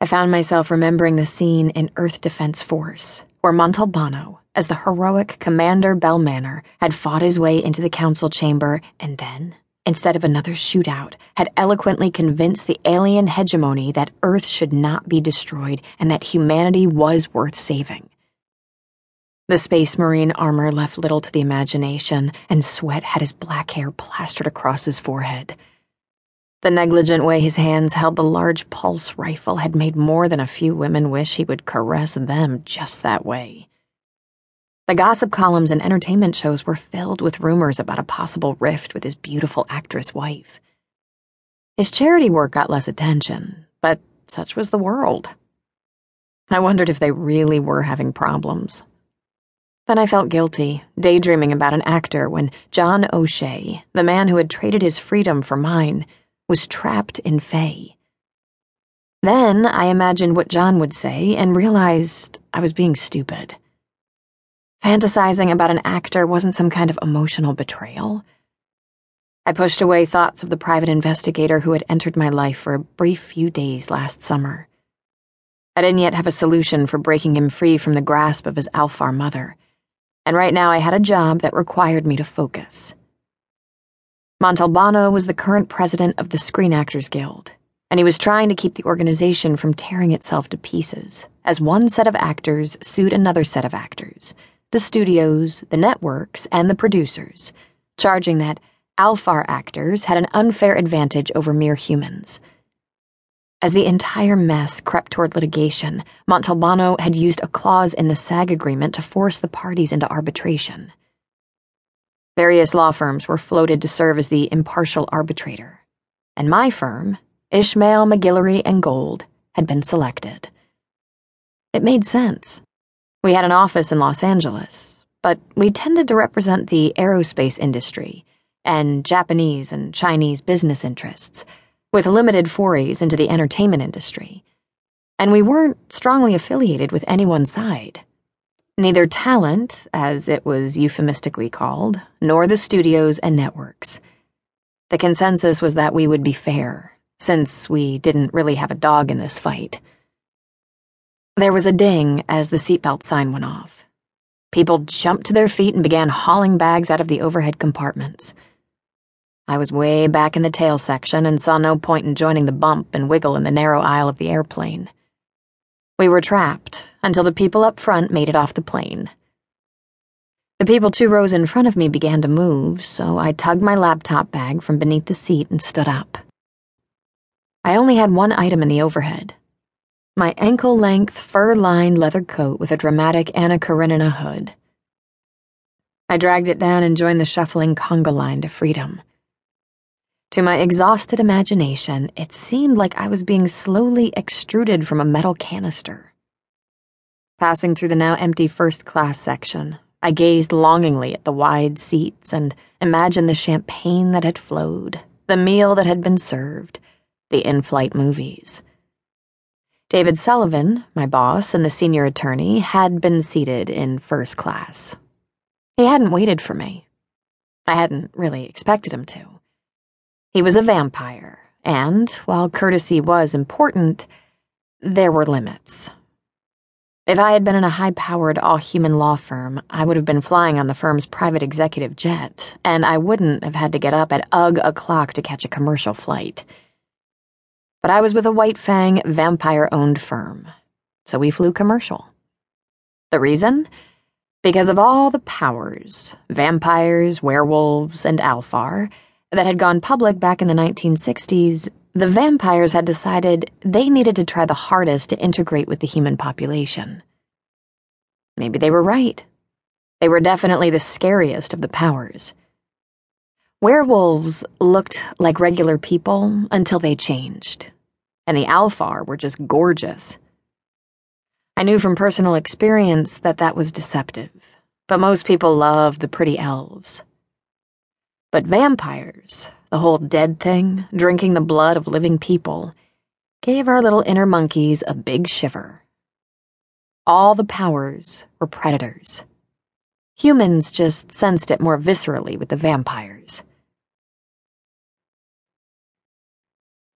I found myself remembering the scene in Earth Defense Force, where Montalbano, as the heroic Commander Bellmanner, had fought his way into the council chamber and then, instead of another shootout, had eloquently convinced the alien hegemony that Earth should not be destroyed and that humanity was worth saving. The Space Marine armor left little to the imagination, and sweat had his black hair plastered across his forehead. The negligent way his hands held the large pulse rifle had made more than a few women wish he would caress them just that way. The gossip columns and entertainment shows were filled with rumors about a possible rift with his beautiful actress wife. His charity work got less attention, but such was the world. I wondered if they really were having problems. Then I felt guilty, daydreaming about an actor when John O'Shea, the man who had traded his freedom for mine, was trapped in Faye. Then I imagined what John would say and realized I was being stupid. Fantasizing about an actor wasn't some kind of emotional betrayal. I pushed away thoughts of the private investigator who had entered my life for a brief few days last summer. I didn't yet have a solution for breaking him free from the grasp of his Alfar mother, and right now I had a job that required me to focus. Montalbano was the current president of the Screen Actors Guild, and he was trying to keep the organization from tearing itself to pieces as one set of actors sued another set of actors the studios, the networks, and the producers, charging that Alfar actors had an unfair advantage over mere humans. As the entire mess crept toward litigation, Montalbano had used a clause in the SAG agreement to force the parties into arbitration. Various law firms were floated to serve as the impartial arbitrator, and my firm, Ishmael McGillery and Gold, had been selected. It made sense. We had an office in Los Angeles, but we tended to represent the aerospace industry and Japanese and Chinese business interests, with limited forays into the entertainment industry. And we weren't strongly affiliated with any one side. Neither talent, as it was euphemistically called, nor the studios and networks. The consensus was that we would be fair, since we didn't really have a dog in this fight. There was a ding as the seatbelt sign went off. People jumped to their feet and began hauling bags out of the overhead compartments. I was way back in the tail section and saw no point in joining the bump and wiggle in the narrow aisle of the airplane. We were trapped until the people up front made it off the plane. The people two rows in front of me began to move, so I tugged my laptop bag from beneath the seat and stood up. I only had one item in the overhead my ankle length, fur lined leather coat with a dramatic Anna Karenina hood. I dragged it down and joined the shuffling conga line to freedom. To my exhausted imagination, it seemed like I was being slowly extruded from a metal canister. Passing through the now empty first class section, I gazed longingly at the wide seats and imagined the champagne that had flowed, the meal that had been served, the in flight movies. David Sullivan, my boss and the senior attorney, had been seated in first class. He hadn't waited for me. I hadn't really expected him to. He was a vampire, and, while courtesy was important, there were limits. If I had been in a high powered, all human law firm, I would have been flying on the firm's private executive jet, and I wouldn't have had to get up at ugh o'clock to catch a commercial flight but I was with a White Fang vampire owned firm, so we flew commercial. The reason? Because of all the powers vampires, werewolves, and Alfar that had gone public back in the 1960s, the vampires had decided they needed to try the hardest to integrate with the human population. Maybe they were right. They were definitely the scariest of the powers. Werewolves looked like regular people until they changed, and the Alfar were just gorgeous. I knew from personal experience that that was deceptive, but most people love the pretty elves. But vampires, the whole dead thing, drinking the blood of living people, gave our little inner monkeys a big shiver. All the powers were predators. Humans just sensed it more viscerally with the vampires.